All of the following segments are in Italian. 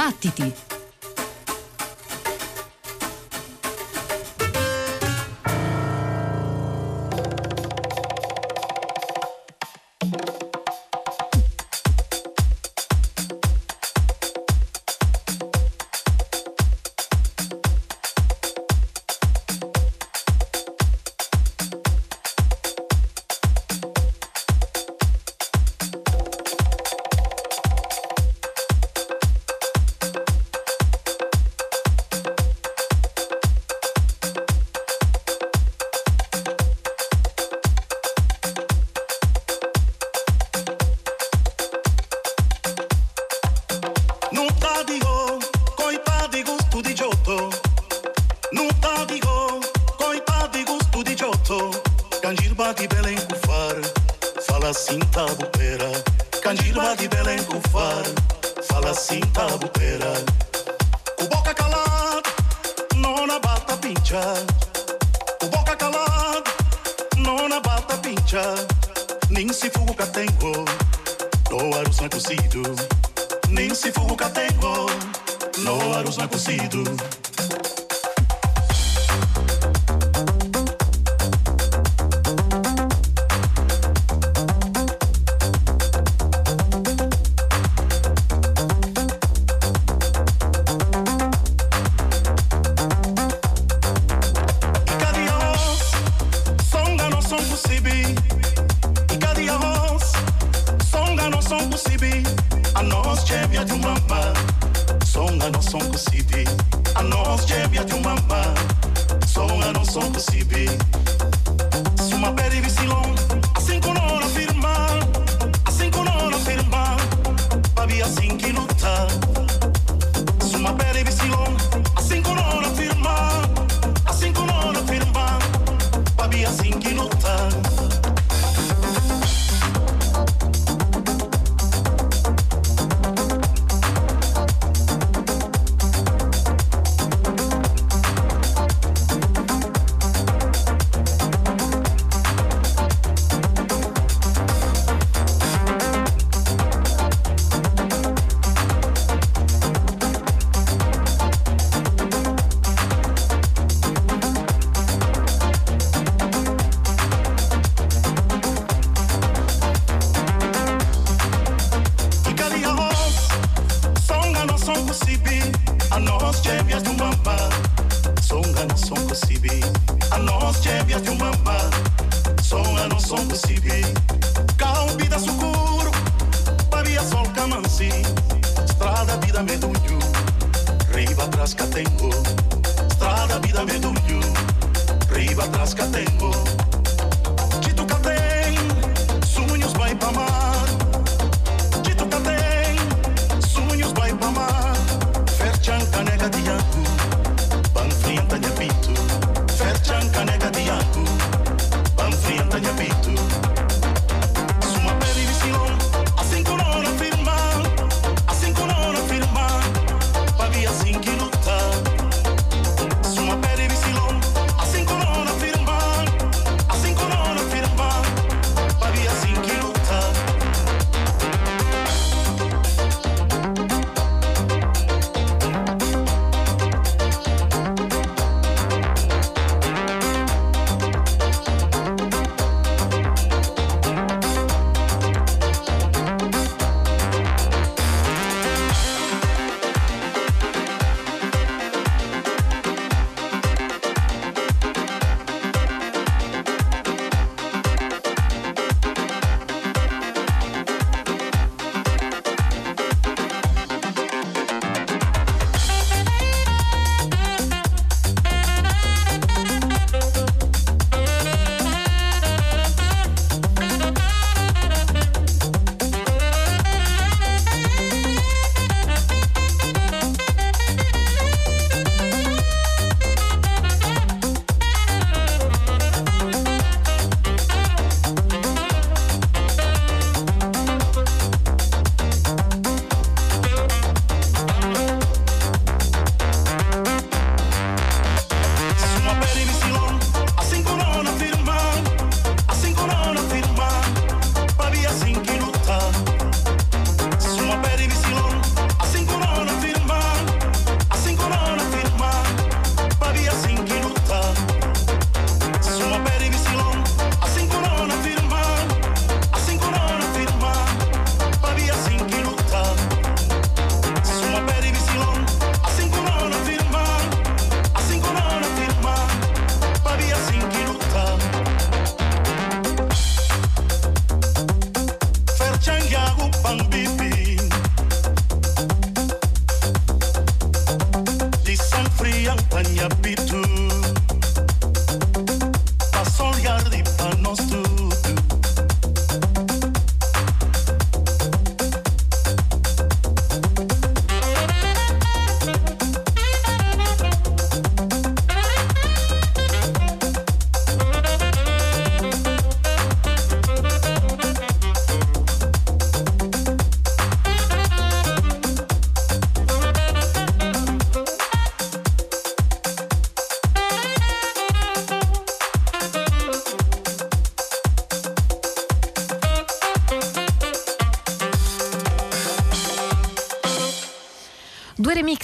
Battiti!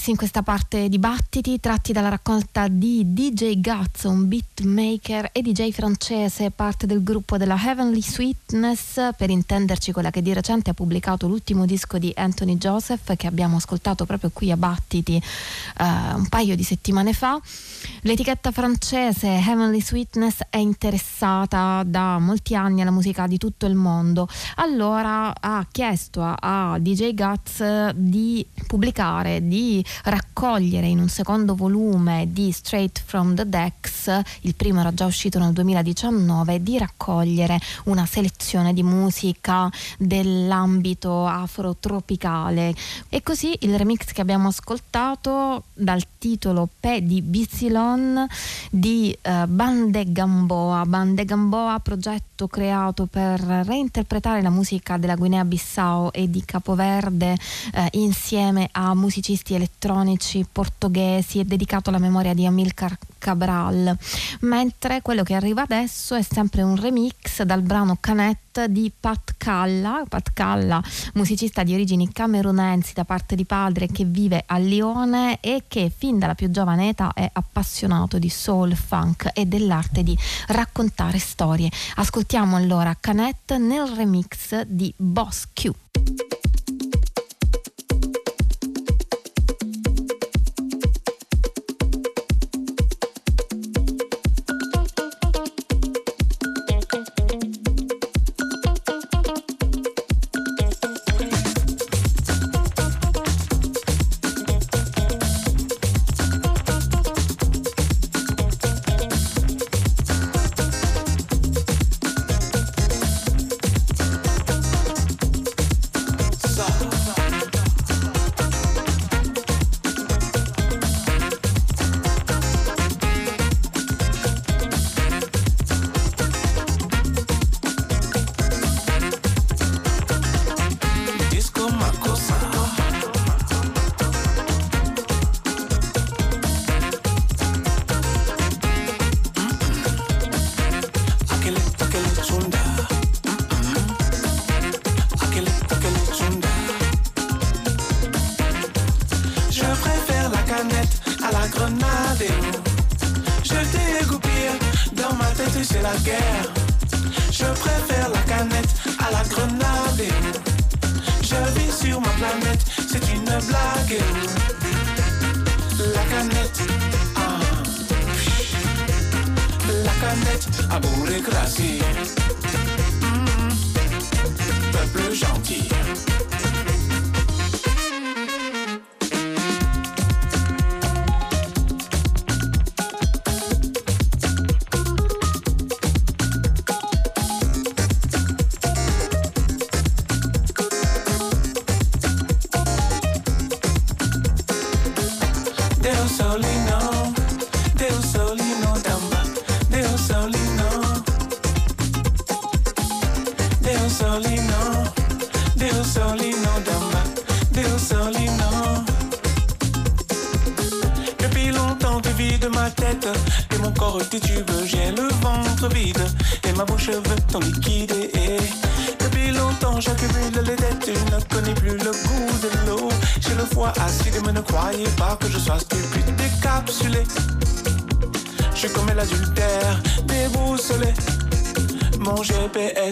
Remix in questa parte di battiti tratti dalla raccolta di DJ Guts, un beatmaker e DJ francese, parte del gruppo della Heavenly Sweetness, per intenderci quella che di recente ha pubblicato l'ultimo disco di Anthony Joseph che abbiamo ascoltato proprio qui a Battiti eh, un paio di settimane fa. L'etichetta francese Heavenly Sweetness è interessata da molti anni alla musica di tutto il mondo, allora ha chiesto a, a DJ Guts di pubblicare di raccogliere in un secondo volume di Straight from the Decks, il primo era già uscito nel 2019, di raccogliere una selezione di musica dell'ambito afrotropicale. E così il remix che abbiamo ascoltato dal titolo Pe di Bizilon di uh, Bande Gamboa. Bande Gamboa, progetto creato per reinterpretare la musica della Guinea-Bissau e di Capoverde uh, insieme a musicisti musicisti elettronici portoghesi, è dedicato alla memoria di Amilcar Cabral, mentre quello che arriva adesso è sempre un remix dal brano Canet di Pat Calla, Pat Calla, musicista di origini camerunensi da parte di padre che vive a Lione e che fin dalla più giovane età è appassionato di soul, funk e dell'arte di raccontare storie. Ascoltiamo allora Canet nel remix di Boss Q.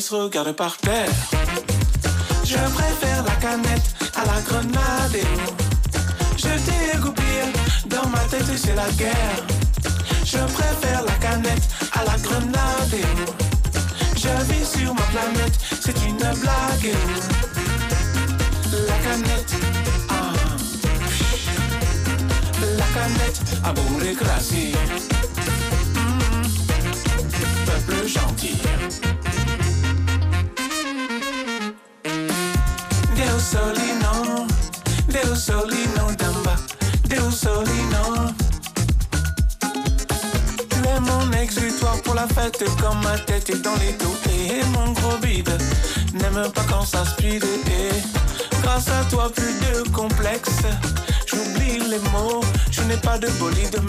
laisse regarder par terre.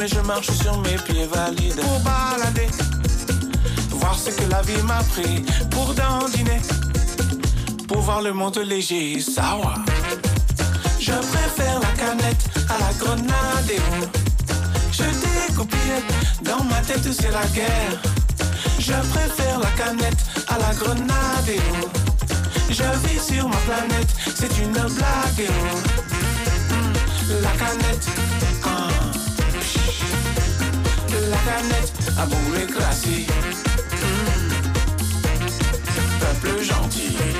Je marche sur mes pieds valides pour balader, voir ce que la vie m'a pris pour dandiner pour voir le monde léger, sawa. Je préfère la canette à la grenade. Je copié, dans ma tête c'est la guerre. Je préfère la canette à la grenade. Je vis sur ma planète, c'est une blague. La canette, la canette a brûlé classique. Peuple gentil.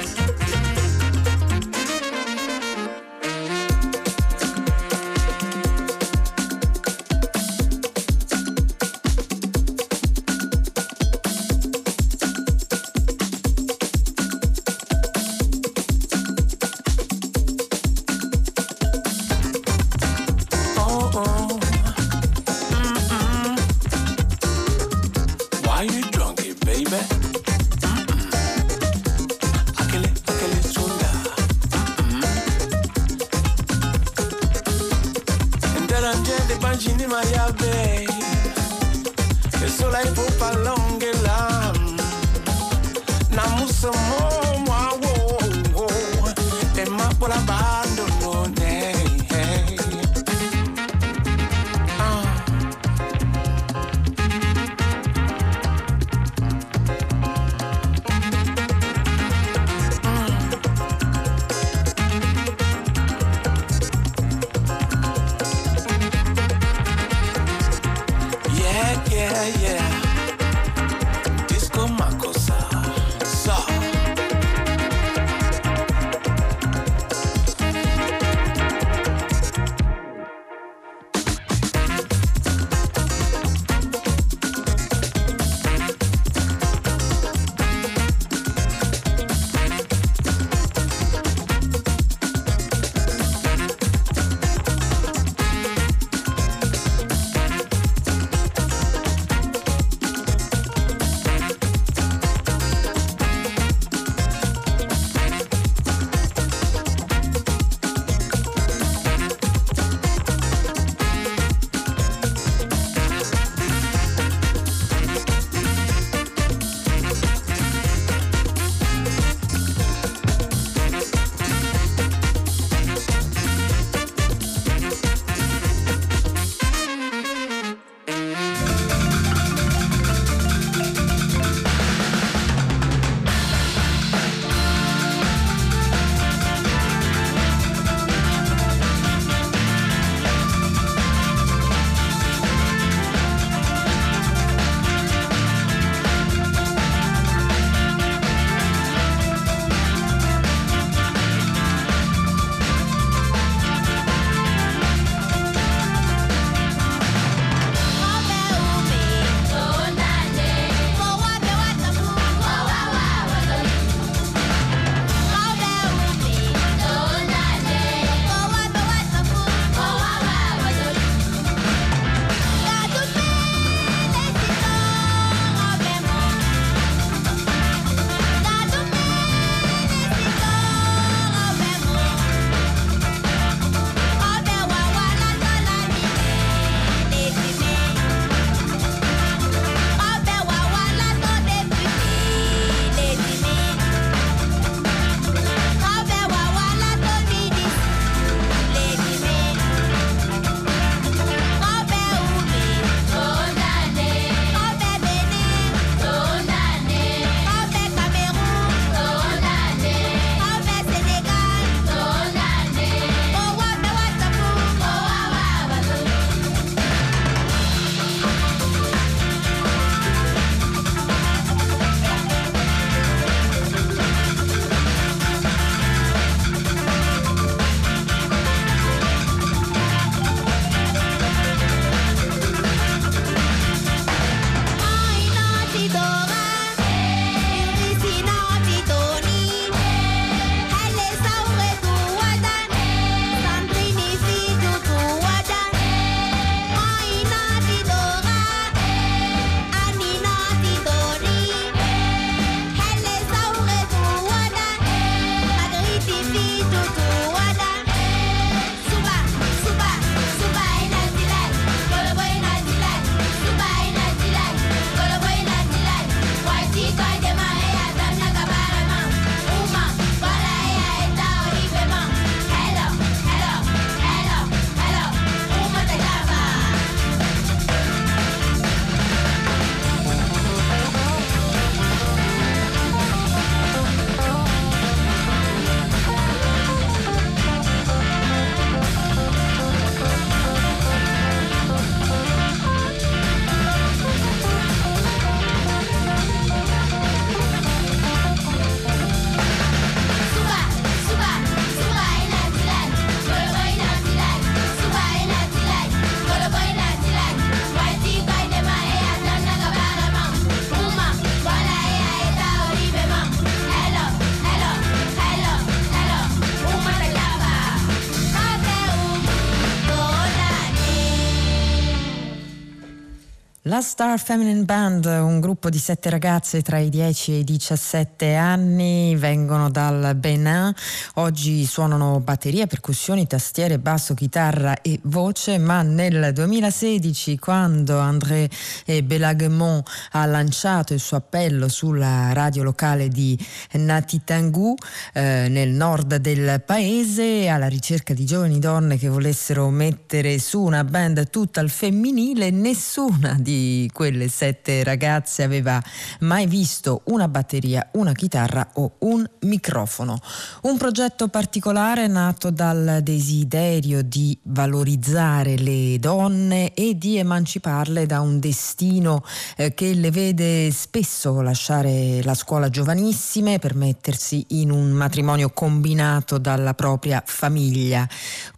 La Star Feminine Band, un gruppo di sette ragazze tra i 10 e i 17 anni, vengono dal Benin. Oggi suonano batteria, percussioni, tastiere, basso, chitarra e voce, ma nel 2016, quando André Belagemont ha lanciato il suo appello sulla radio locale di Natitangu, eh, nel nord del paese, alla ricerca di giovani donne che volessero mettere su una band tutta al femminile, nessuna di quelle sette ragazze aveva mai visto una batteria, una chitarra o un microfono. Un progetto particolare nato dal desiderio di valorizzare le donne e di emanciparle da un destino eh, che le vede spesso lasciare la scuola giovanissime per mettersi in un matrimonio combinato dalla propria famiglia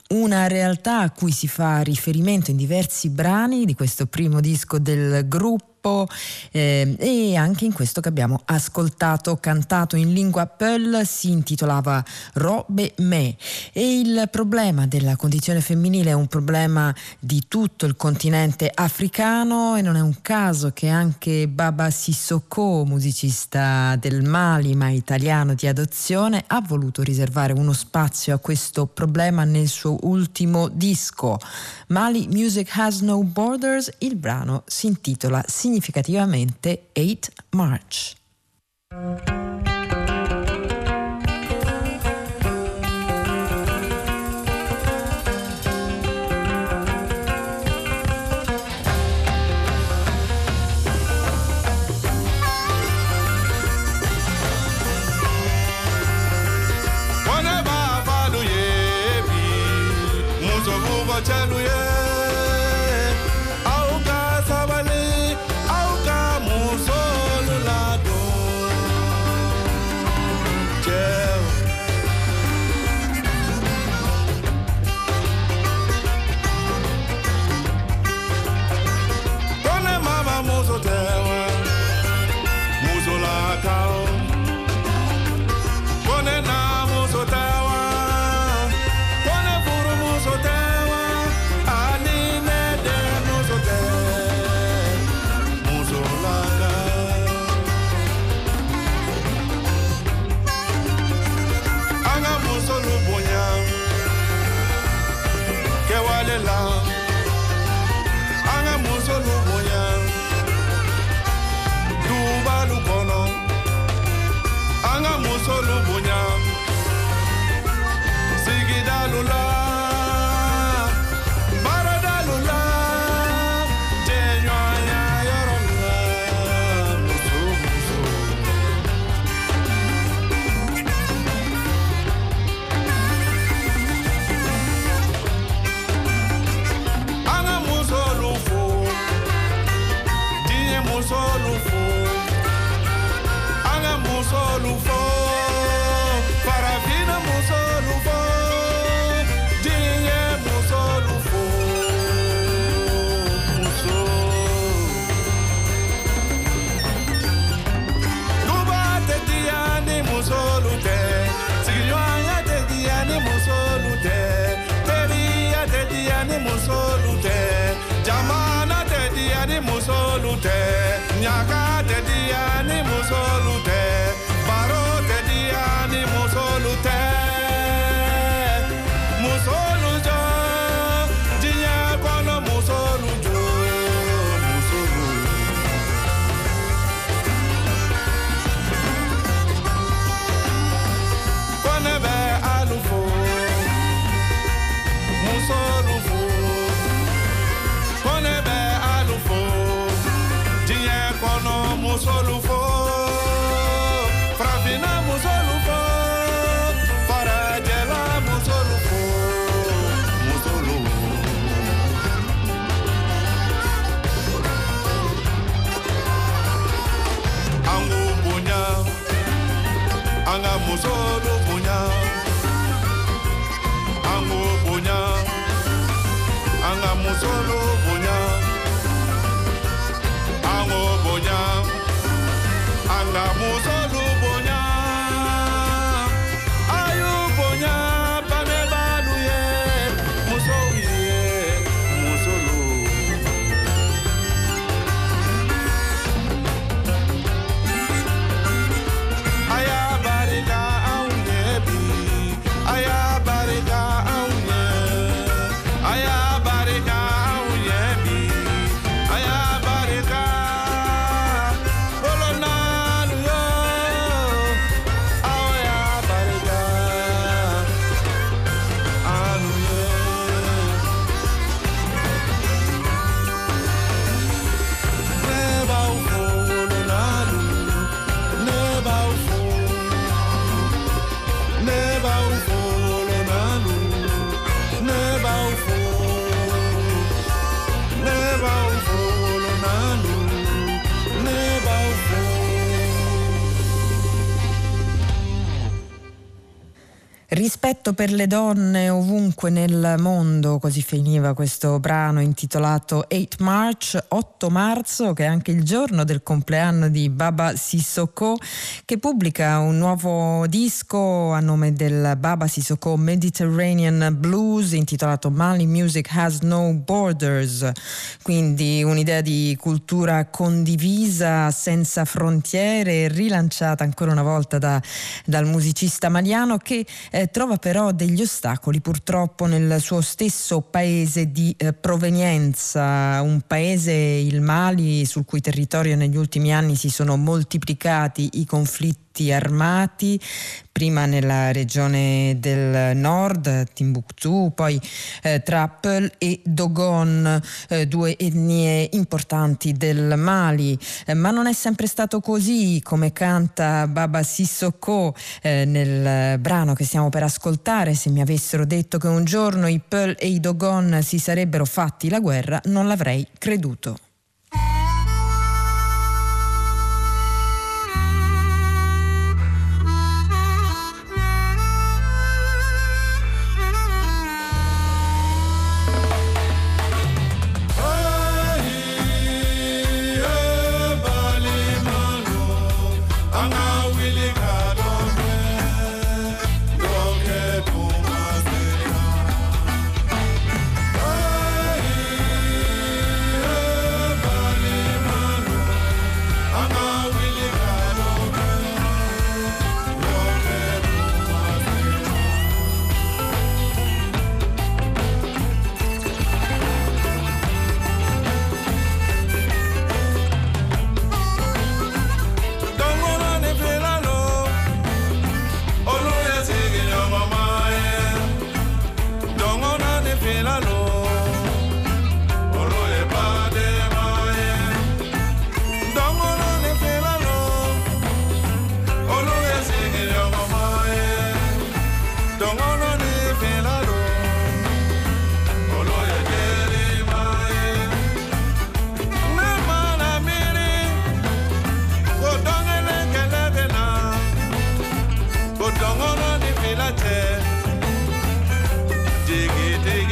una realtà a cui si fa riferimento in diversi brani di questo primo disco del gruppo tempo eh, e anche in questo che abbiamo ascoltato, cantato in lingua Peul, si intitolava Robe Me e il problema della condizione femminile è un problema di tutto il continente africano e non è un caso che anche Baba Sissoko, musicista del Mali ma italiano di adozione, ha voluto riservare uno spazio a questo problema nel suo ultimo disco. Mali Music Has No Borders, il brano si intitola Significato significativamente 8 March. Rispetto per le donne ovunque nel mondo, così finiva questo brano intitolato 8 March, 8 marzo, che è anche il giorno del compleanno di Baba Sissoko, che pubblica un nuovo disco a nome del Baba Sissoko Mediterranean Blues intitolato Mali Music Has No Borders, quindi un'idea di cultura condivisa senza frontiere, rilanciata ancora una volta da, dal musicista maliano che eh, trova però degli ostacoli purtroppo nel suo stesso paese di eh, provenienza, un paese, il Mali, sul cui territorio negli ultimi anni si sono moltiplicati i conflitti conflitti armati, prima nella regione del nord, Timbuktu, poi eh, tra Peul e Dogon, eh, due etnie importanti del Mali. Eh, ma non è sempre stato così, come canta Baba Sissoko eh, nel brano che stiamo per ascoltare. Se mi avessero detto che un giorno i Peul e i Dogon si sarebbero fatti la guerra, non l'avrei creduto.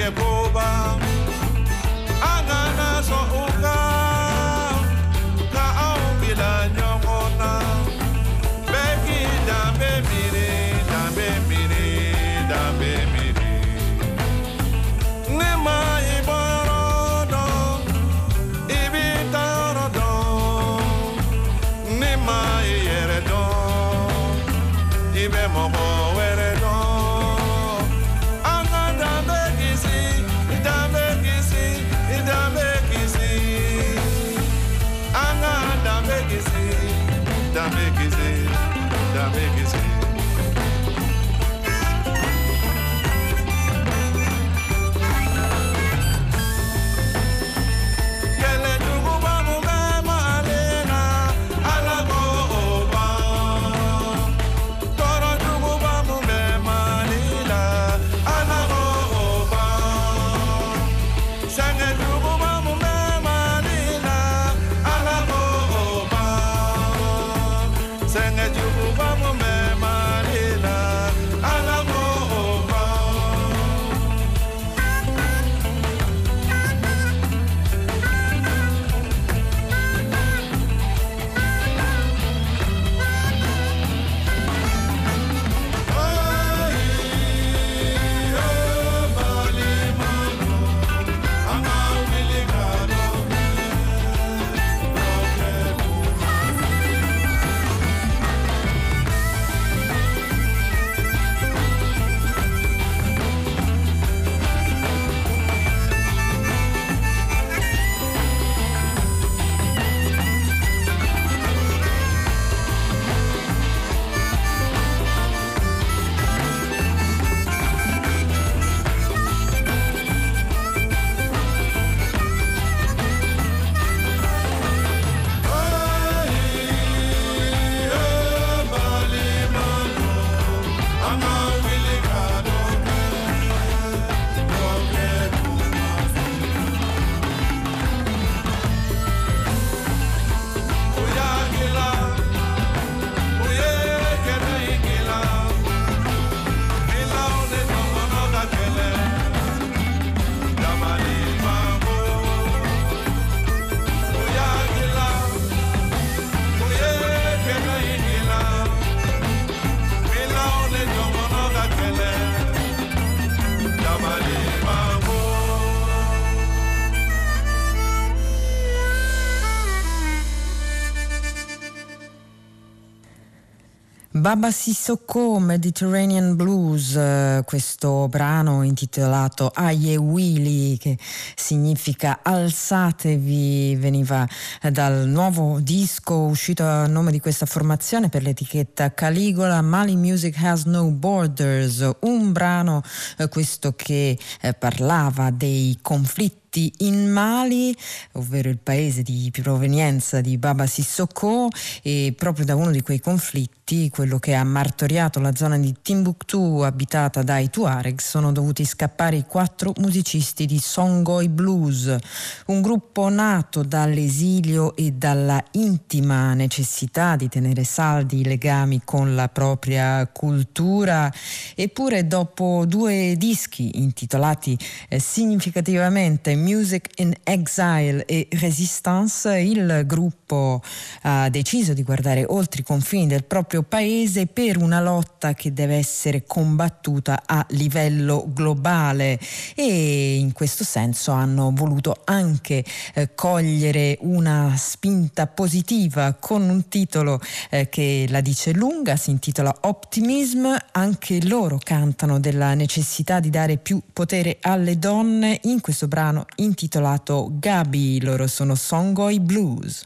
Yeah. boy. Baba Sissoko Mediterranean Blues, eh, questo brano intitolato Aye Willy che significa alzatevi, veniva dal nuovo disco uscito a nome di questa formazione per l'etichetta Caligola Mali Music Has No Borders, un brano eh, questo che eh, parlava dei conflitti conflitti in Mali, ovvero il paese di provenienza di Baba Sissoko, e proprio da uno di quei conflitti, quello che ha martoriato la zona di Timbuktu abitata dai Tuareg, sono dovuti scappare i quattro musicisti di Songoy Blues, un gruppo nato dall'esilio e dalla intima necessità di tenere saldi i legami con la propria cultura, eppure dopo due dischi intitolati eh, significativamente Music in Exile e Resistance, il gruppo ha deciso di guardare oltre i confini del proprio paese per una lotta che deve essere combattuta a livello globale. E in questo senso hanno voluto anche eh, cogliere una spinta positiva con un titolo eh, che la dice lunga, si intitola Optimism, anche loro cantano della necessità di dare più potere alle donne. In questo brano intitolato Gabi, loro sono Songoy Blues.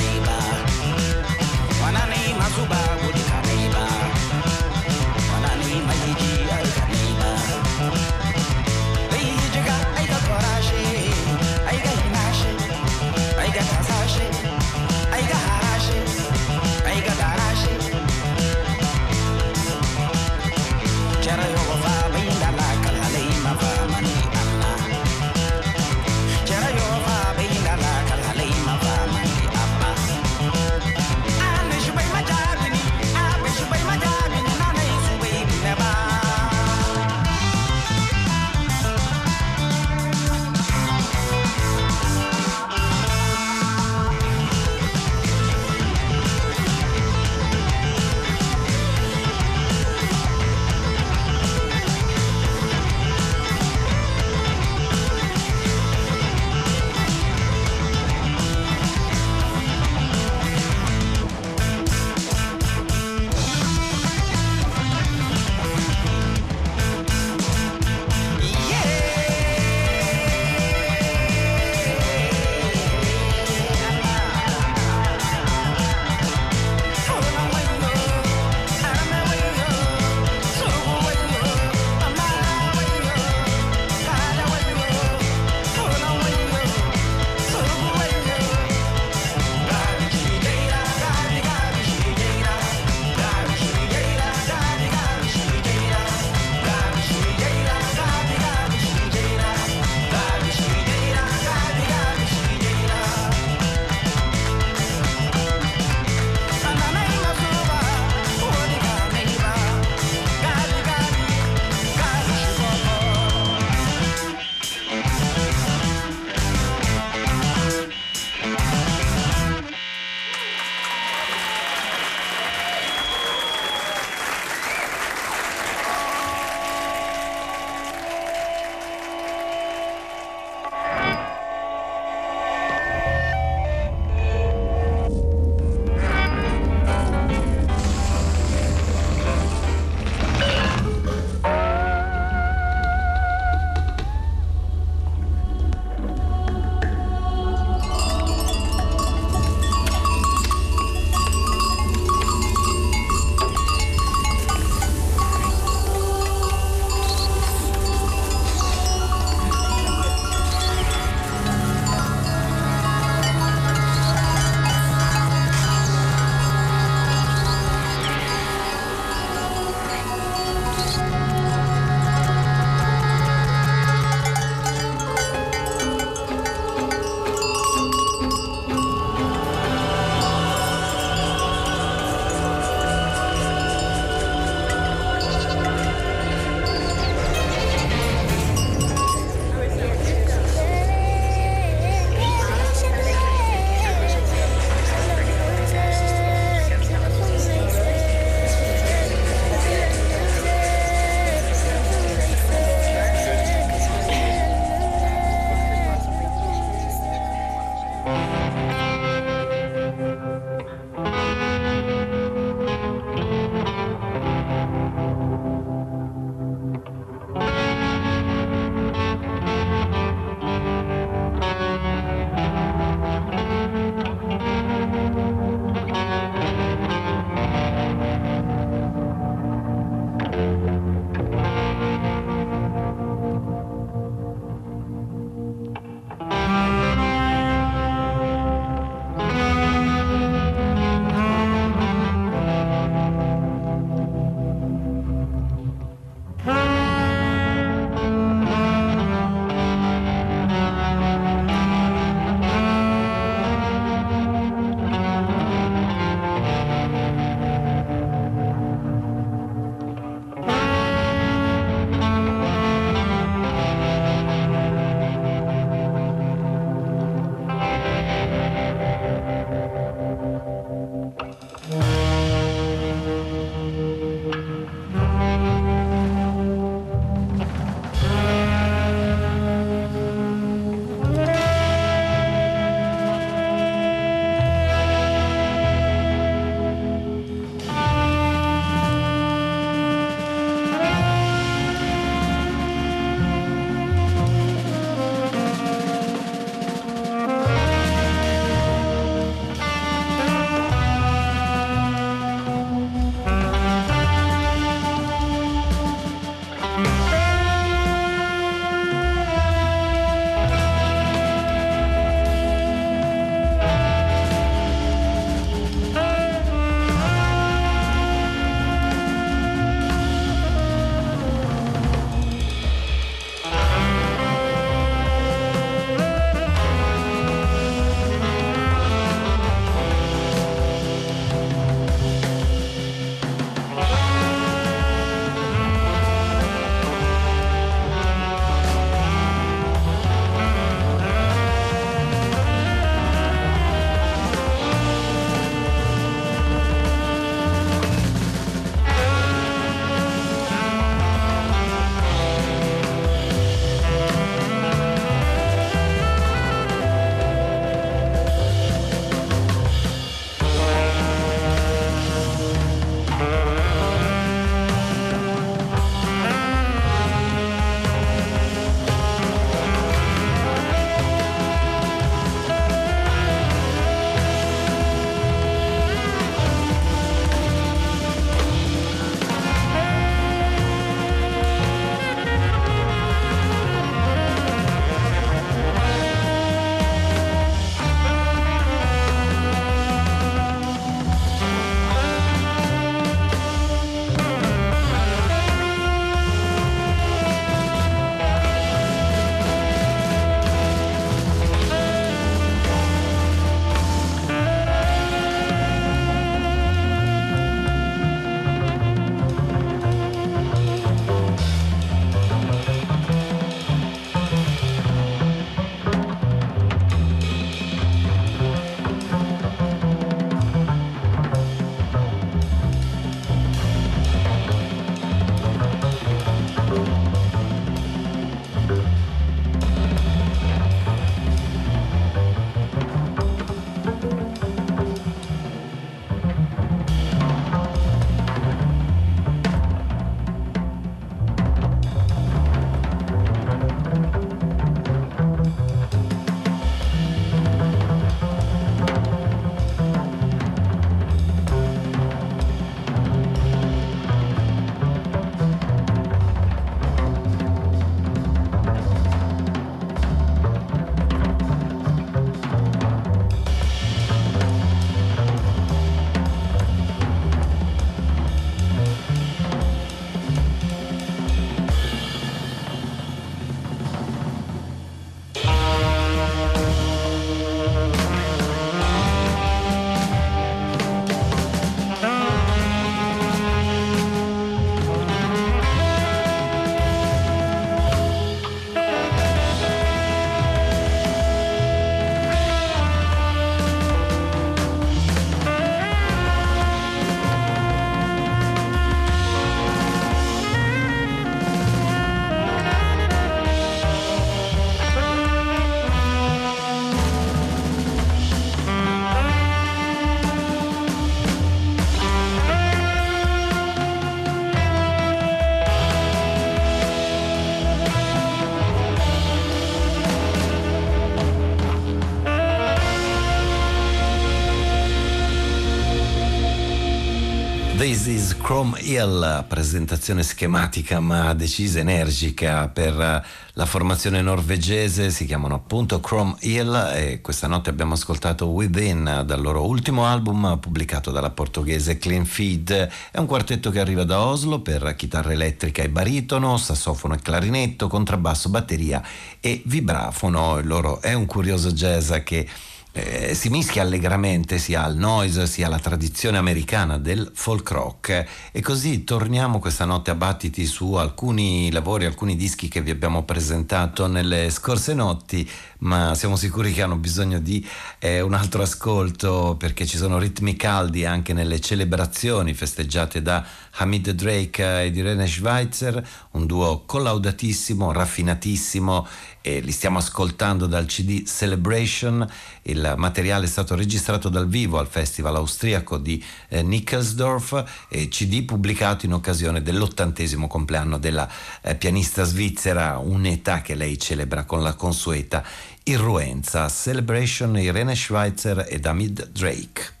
Chrome Hill, presentazione schematica ma decisa, energica per eh, la formazione norvegese, si chiamano appunto Chrome Hill e questa notte abbiamo ascoltato Within dal loro ultimo album pubblicato dalla portoghese Clean Feed. È un quartetto che arriva da Oslo per chitarra elettrica e baritono, sassofono e clarinetto, contrabbasso, batteria e vibrafono. Il loro è un curioso jazz che eh, si mischia allegramente sia al noise sia alla tradizione americana del folk rock. E così torniamo questa notte a battiti su alcuni lavori, alcuni dischi che vi abbiamo presentato nelle scorse notti ma siamo sicuri che hanno bisogno di eh, un altro ascolto perché ci sono ritmi caldi anche nelle celebrazioni festeggiate da Hamid Drake ed Irene Schweitzer, un duo collaudatissimo, raffinatissimo e li stiamo ascoltando dal CD Celebration. Il materiale è stato registrato dal vivo al festival austriaco di eh, Nickelsdorf e CD pubblicato in occasione dell'ottantesimo compleanno della eh, pianista svizzera, un'età che lei celebra con la consueta irruenza. Celebration Irene Schweitzer ed Hamid Drake.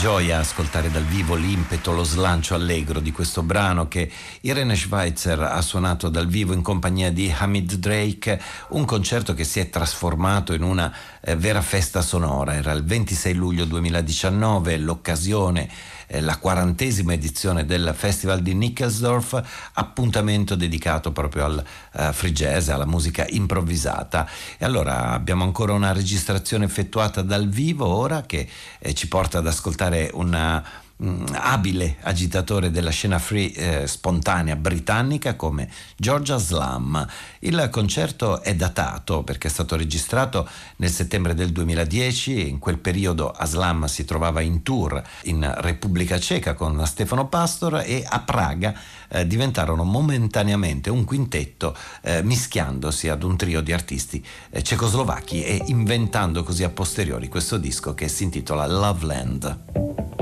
Gioia ascoltare dal vivo l'impeto, lo slancio allegro di questo brano che Irene Schweitzer ha suonato dal vivo in compagnia di Hamid Drake, un concerto che si è trasformato in una eh, vera festa sonora. Era il 26 luglio 2019, l'occasione eh, la quarantesima edizione del Festival di Nickelsdorf, appuntamento dedicato proprio al uh, free jazz, alla musica improvvisata. E allora abbiamo ancora una registrazione effettuata dal vivo ora che eh, ci porta ad ascoltare una Mm, abile agitatore della scena free eh, spontanea britannica come Georgia Slam. Il concerto è datato perché è stato registrato nel settembre del 2010 in quel periodo Aslam si trovava in tour in Repubblica Ceca con Stefano Pastor e a Praga eh, diventarono momentaneamente un quintetto eh, mischiandosi ad un trio di artisti eh, cecoslovacchi e inventando così a posteriori questo disco che si intitola Loveland.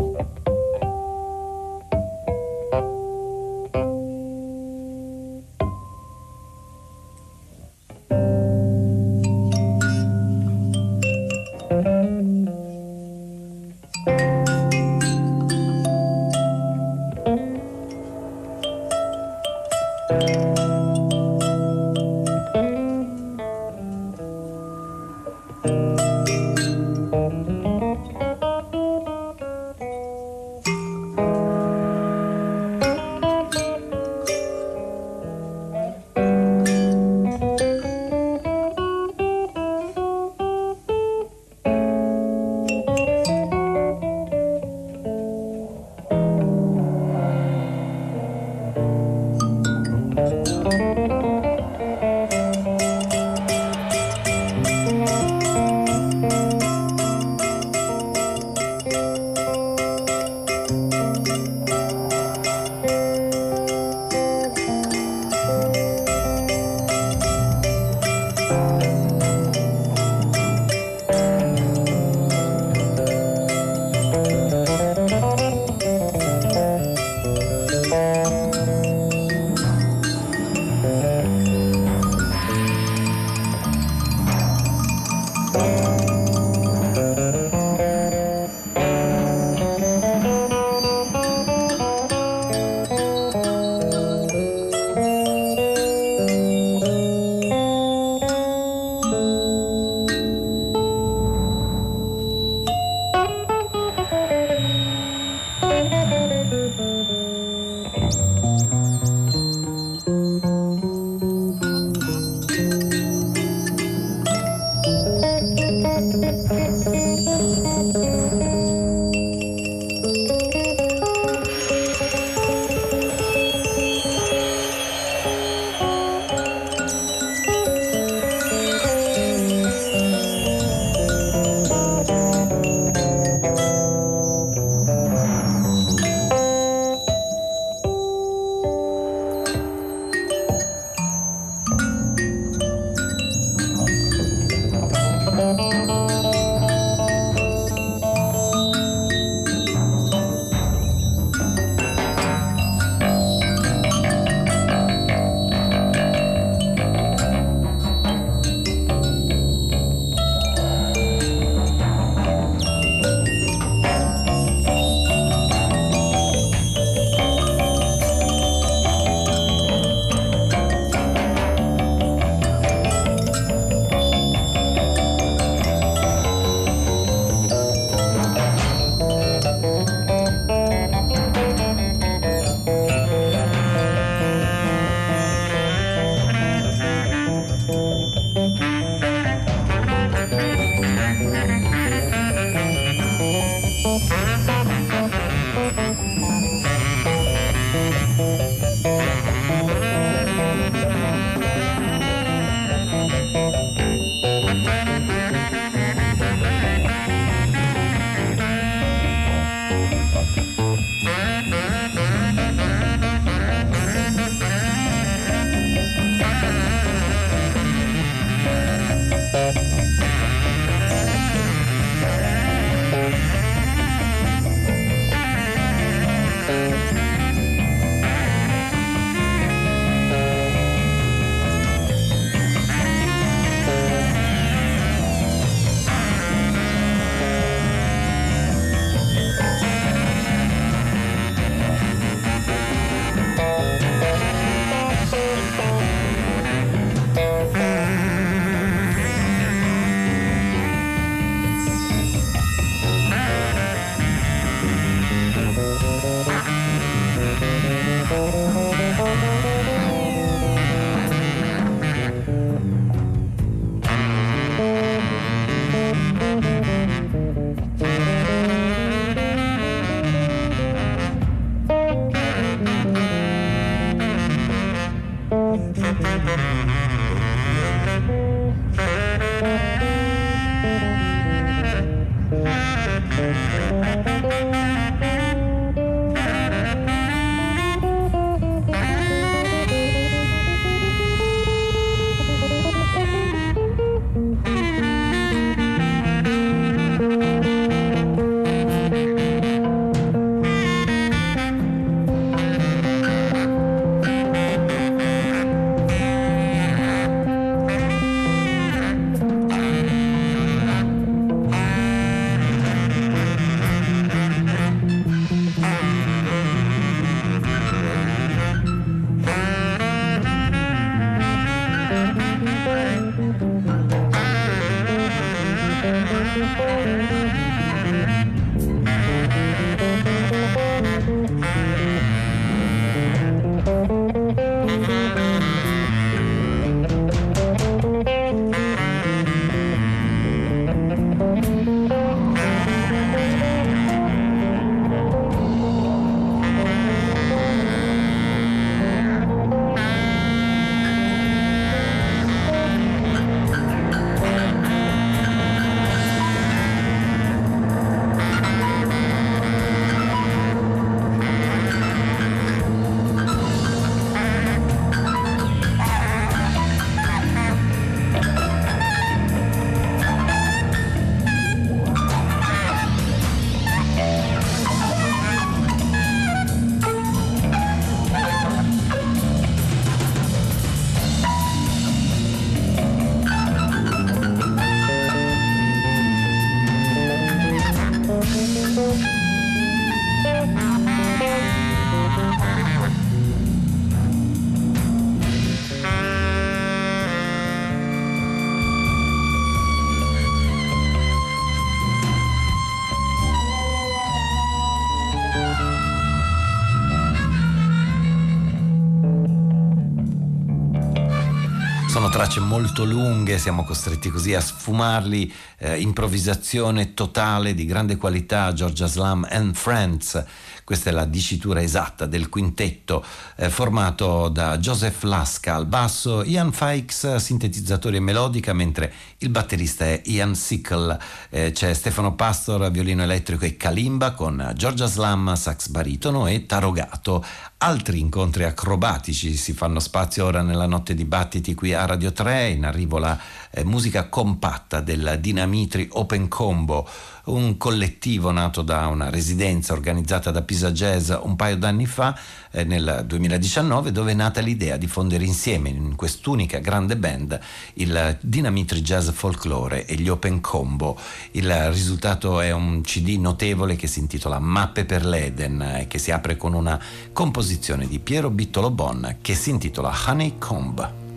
Tracce molto lunghe, siamo costretti così a sfumarli, eh, improvvisazione totale di grande qualità, Georgia Slam and Friends. Questa è la dicitura esatta del quintetto eh, formato da Joseph Lasca al basso, Ian Fikes sintetizzatori e melodica, mentre il batterista è Ian Sickle. Eh, c'è Stefano Pastor, violino elettrico e kalimba con Georgia Slam, sax baritono e tarogato. Altri incontri acrobatici si fanno spazio ora nella notte dibattiti qui a Radio 3, in arrivo la eh, musica compatta del Dinamitri Open Combo, un collettivo nato da una residenza organizzata da Pisa Jazz un paio d'anni fa, eh, nel 2019, dove è nata l'idea di fondere insieme in quest'unica grande band il Dinamitri Jazz Folklore e gli Open Combo. Il risultato è un CD notevole che si intitola Mappe per l'Eden e che si apre con una composizione di Piero Bittolo Bon che si intitola Honeycomb.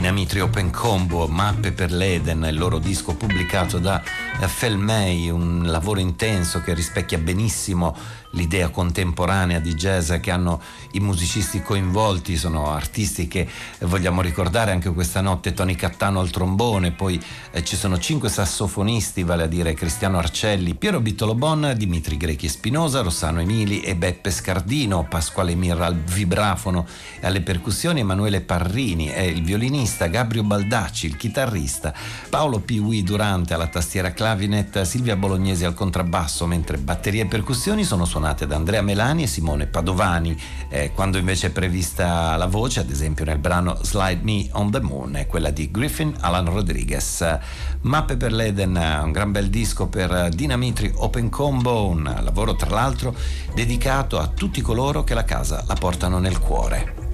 Dinamitri Open Combo, Mappe per l'Eden, il loro disco pubblicato da Felmey, un lavoro intenso che rispecchia benissimo l'idea contemporanea di jazz che hanno i musicisti coinvolti, sono artisti che vogliamo ricordare anche questa notte, Tony Cattano al trombone, poi eh, ci sono cinque sassofonisti, vale a dire Cristiano Arcelli, Piero Bittolo Bon, Dimitri Grechi Spinosa, Rossano Emili e Beppe Scardino, Pasquale Mirra al vibrafono e alle percussioni, Emanuele Parrini e il violinista Gabrio Baldacci, il chitarrista, Paolo Piwi Durante alla tastiera clavinet, Silvia Bolognesi al contrabbasso, mentre batterie e percussioni sono suonate suonate da Andrea Melani e Simone Padovani, eh, quando invece è prevista la voce, ad esempio nel brano Slide Me on the Moon, è quella di Griffin Alan Rodriguez. Mappe per l'Eden, un gran bel disco per Dinamitri Open Combo, un lavoro tra l'altro dedicato a tutti coloro che la casa la portano nel cuore.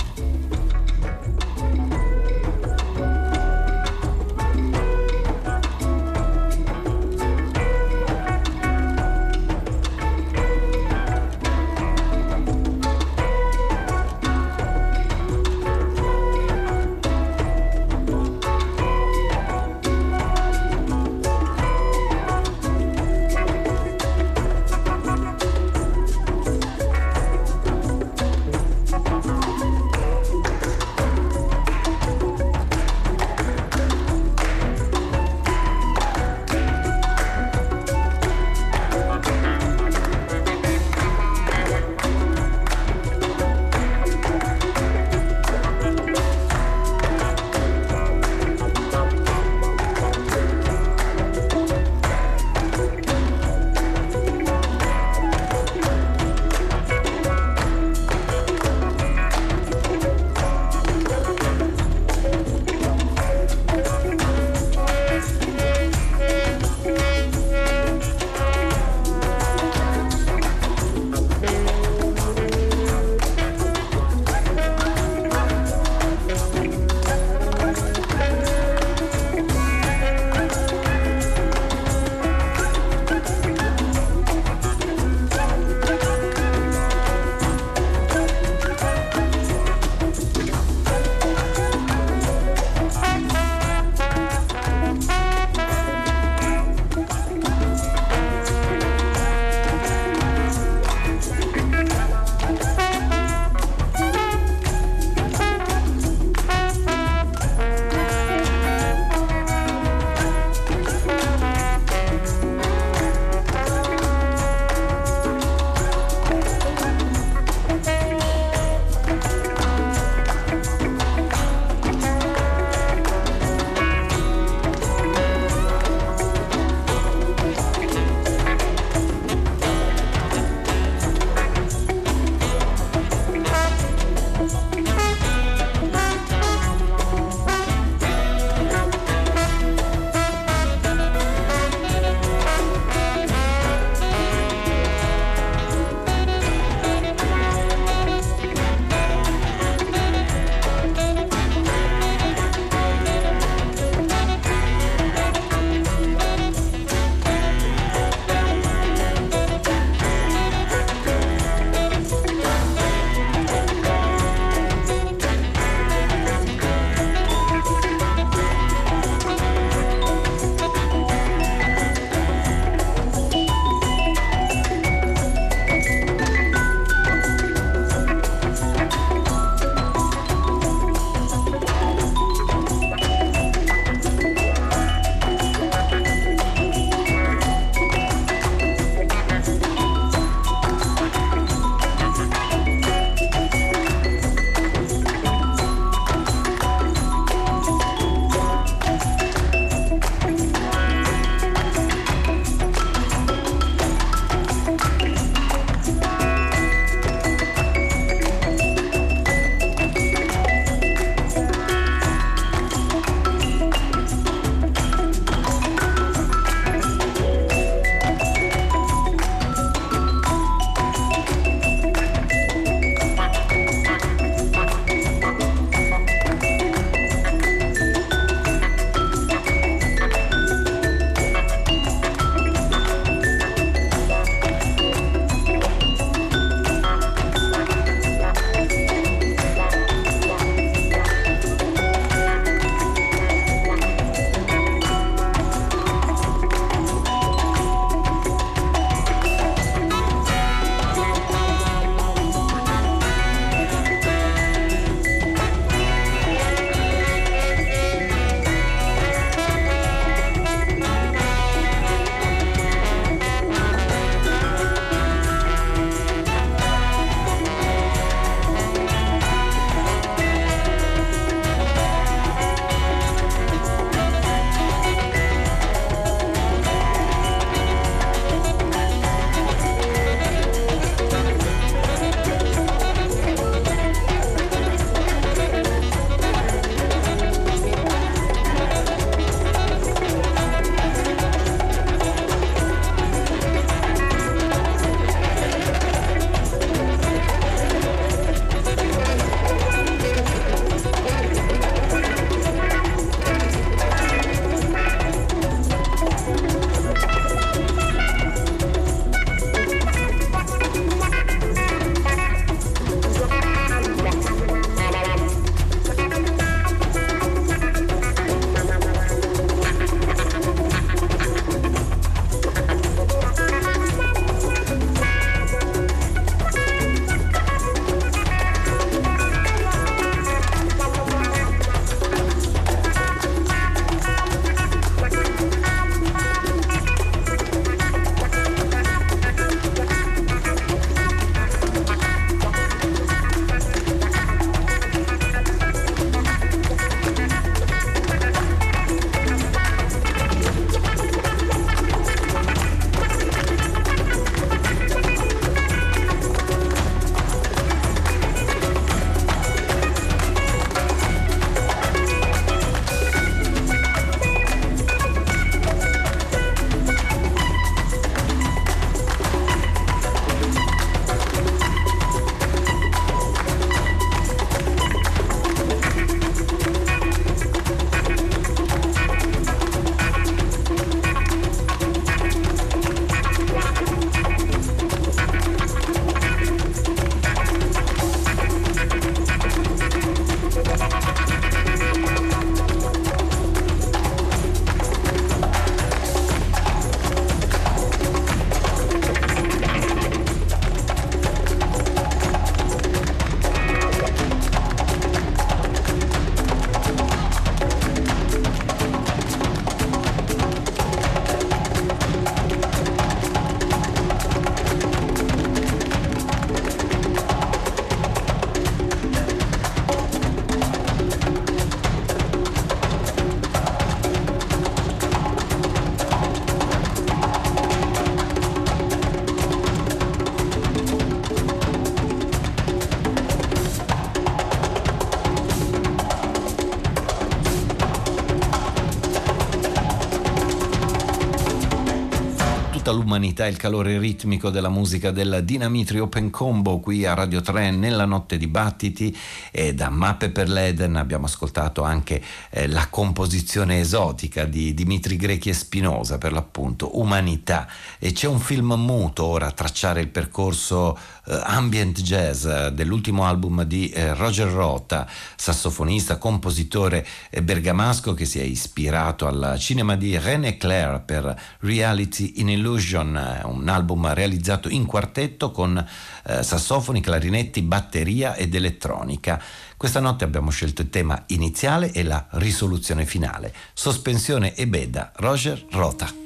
L'umanità e il calore ritmico della musica del Dinamitri Open Combo qui a Radio 3 nella notte di battiti e da Mappe per l'Eden abbiamo ascoltato anche eh, la composizione esotica di Dimitri Grechi e Spinosa per l'appunto Umanità e c'è un film muto ora a tracciare il percorso eh, ambient jazz eh, dell'ultimo album di eh, Roger Rota sassofonista, compositore eh, bergamasco che si è ispirato al cinema di René Clair per Reality in Illusion, eh, un album realizzato in quartetto con eh, sassofoni, clarinetti, batteria ed elettronica. Questa notte abbiamo scelto il tema iniziale e la risoluzione finale. Sospensione e beda, Roger Rota.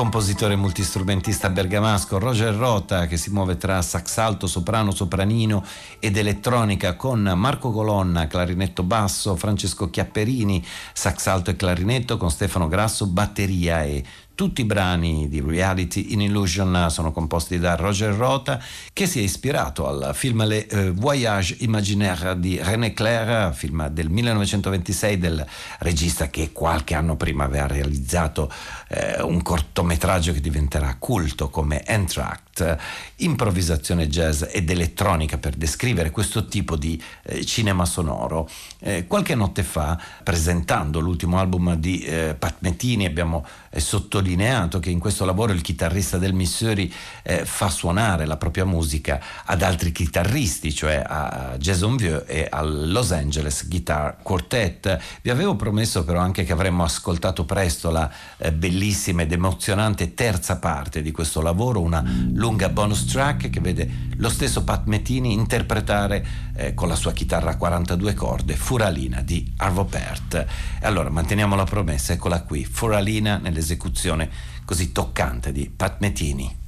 Compositore multistrumentista bergamasco Roger Rota, che si muove tra sax alto, soprano, sopranino ed elettronica, con Marco Colonna, clarinetto basso, Francesco Chiapperini, sax alto e clarinetto, con Stefano Grasso, batteria e tutti i brani di Reality in Illusion sono composti da Roger Rota che si è ispirato al film Le eh, Voyage Imaginaire di René Clair, film del 1926 del regista che qualche anno prima aveva realizzato eh, un cortometraggio che diventerà culto come Entract improvvisazione jazz ed elettronica per descrivere questo tipo di eh, cinema sonoro. Eh, qualche notte fa, presentando l'ultimo album di eh, Pat Metini, abbiamo sottolineato che in questo lavoro il chitarrista del Missouri eh, fa suonare la propria musica ad altri chitarristi, cioè a Jason Vieux e al Los Angeles Guitar Quartet. Vi avevo promesso però anche che avremmo ascoltato presto la eh, bellissima ed emozionante terza parte di questo lavoro, una lunga bonus track che vede lo stesso Pat Metini interpretare eh, con la sua chitarra a 42 corde Furalina di Arvo Pärt. Allora manteniamo la promessa, eccola qui, Furalina nell'esecuzione così toccante di Pat Metini.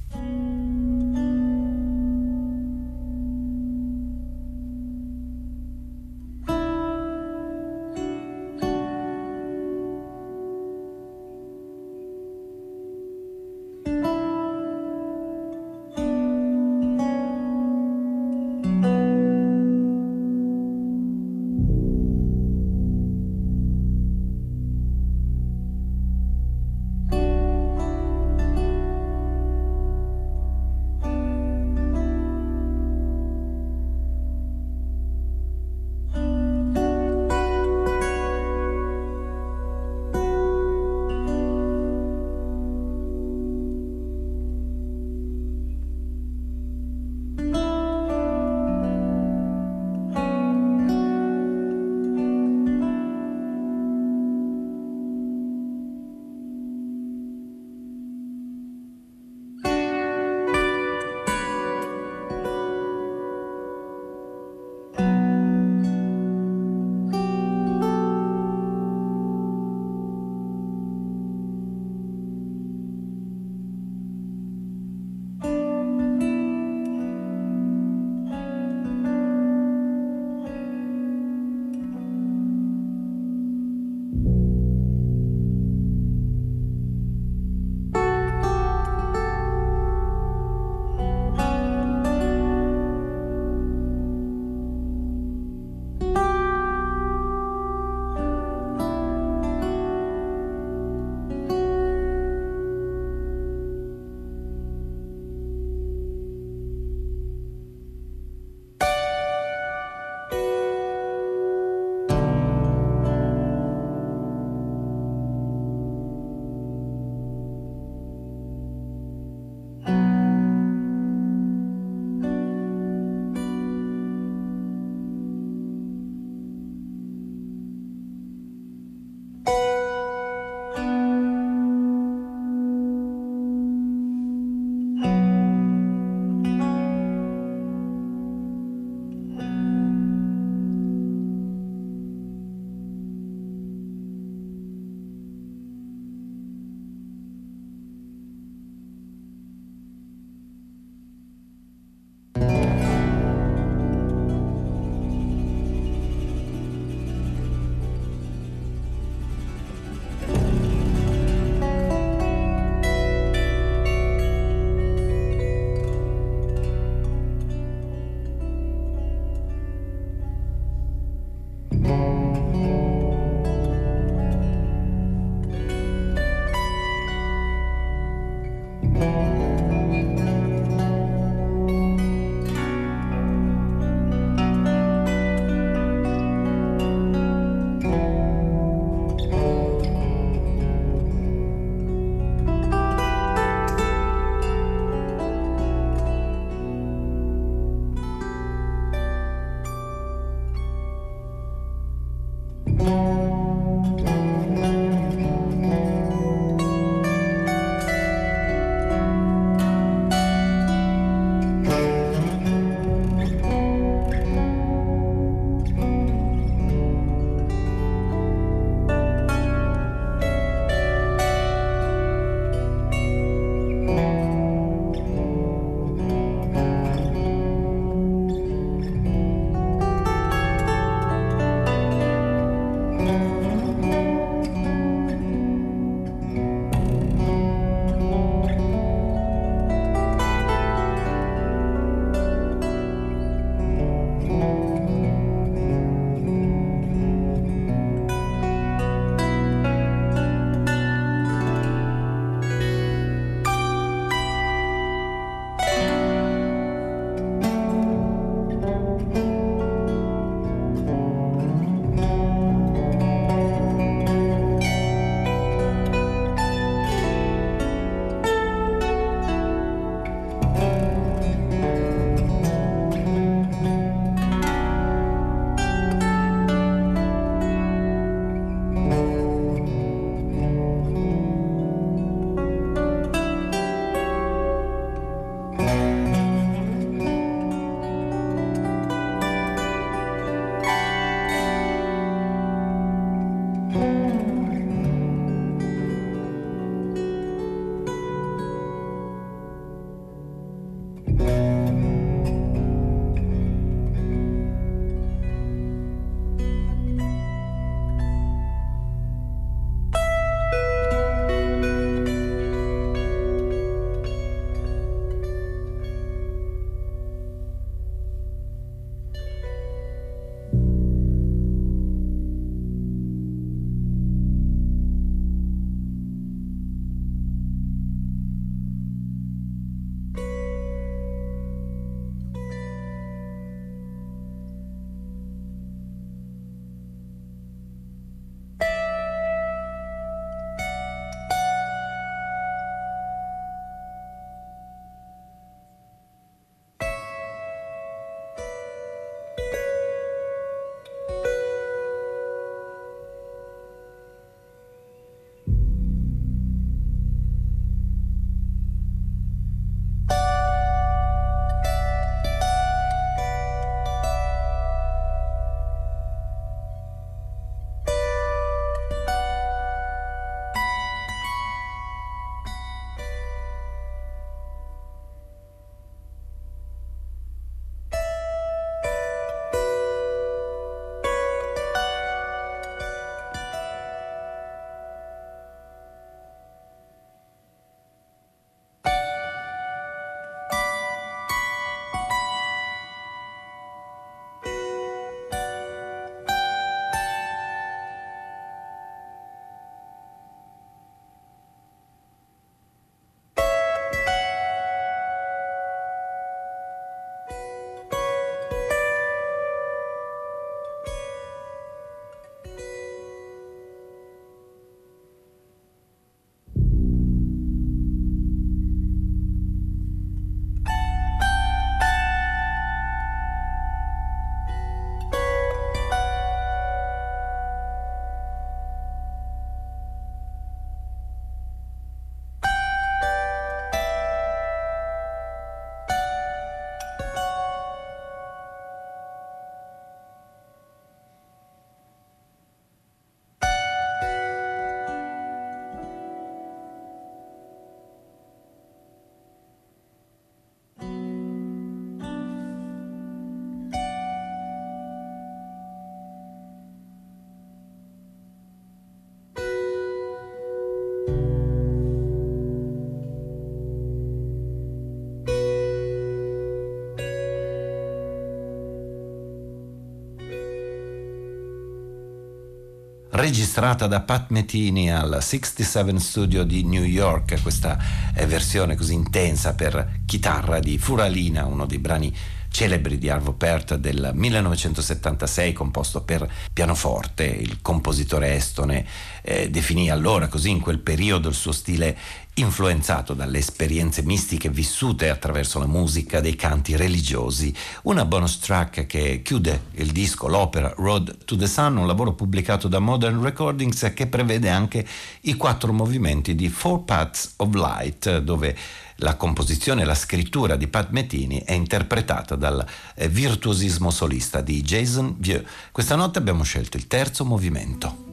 Registrata da Pat Metini al 67 Studio di New York, questa versione così intensa per chitarra di Furalina, uno dei brani celebri di Arvo Pärt del 1976 composto per pianoforte. Il compositore estone eh, definì allora così in quel periodo il suo stile influenzato dalle esperienze mistiche vissute attraverso la musica dei canti religiosi. Una bonus track che chiude il disco, l'opera Road to the Sun, un lavoro pubblicato da Modern Recordings che prevede anche i quattro movimenti di Four Paths of Light, dove la composizione e la scrittura di Pat Metini è interpretata dal eh, virtuosismo solista di Jason Vieux. Questa notte abbiamo scelto il terzo movimento.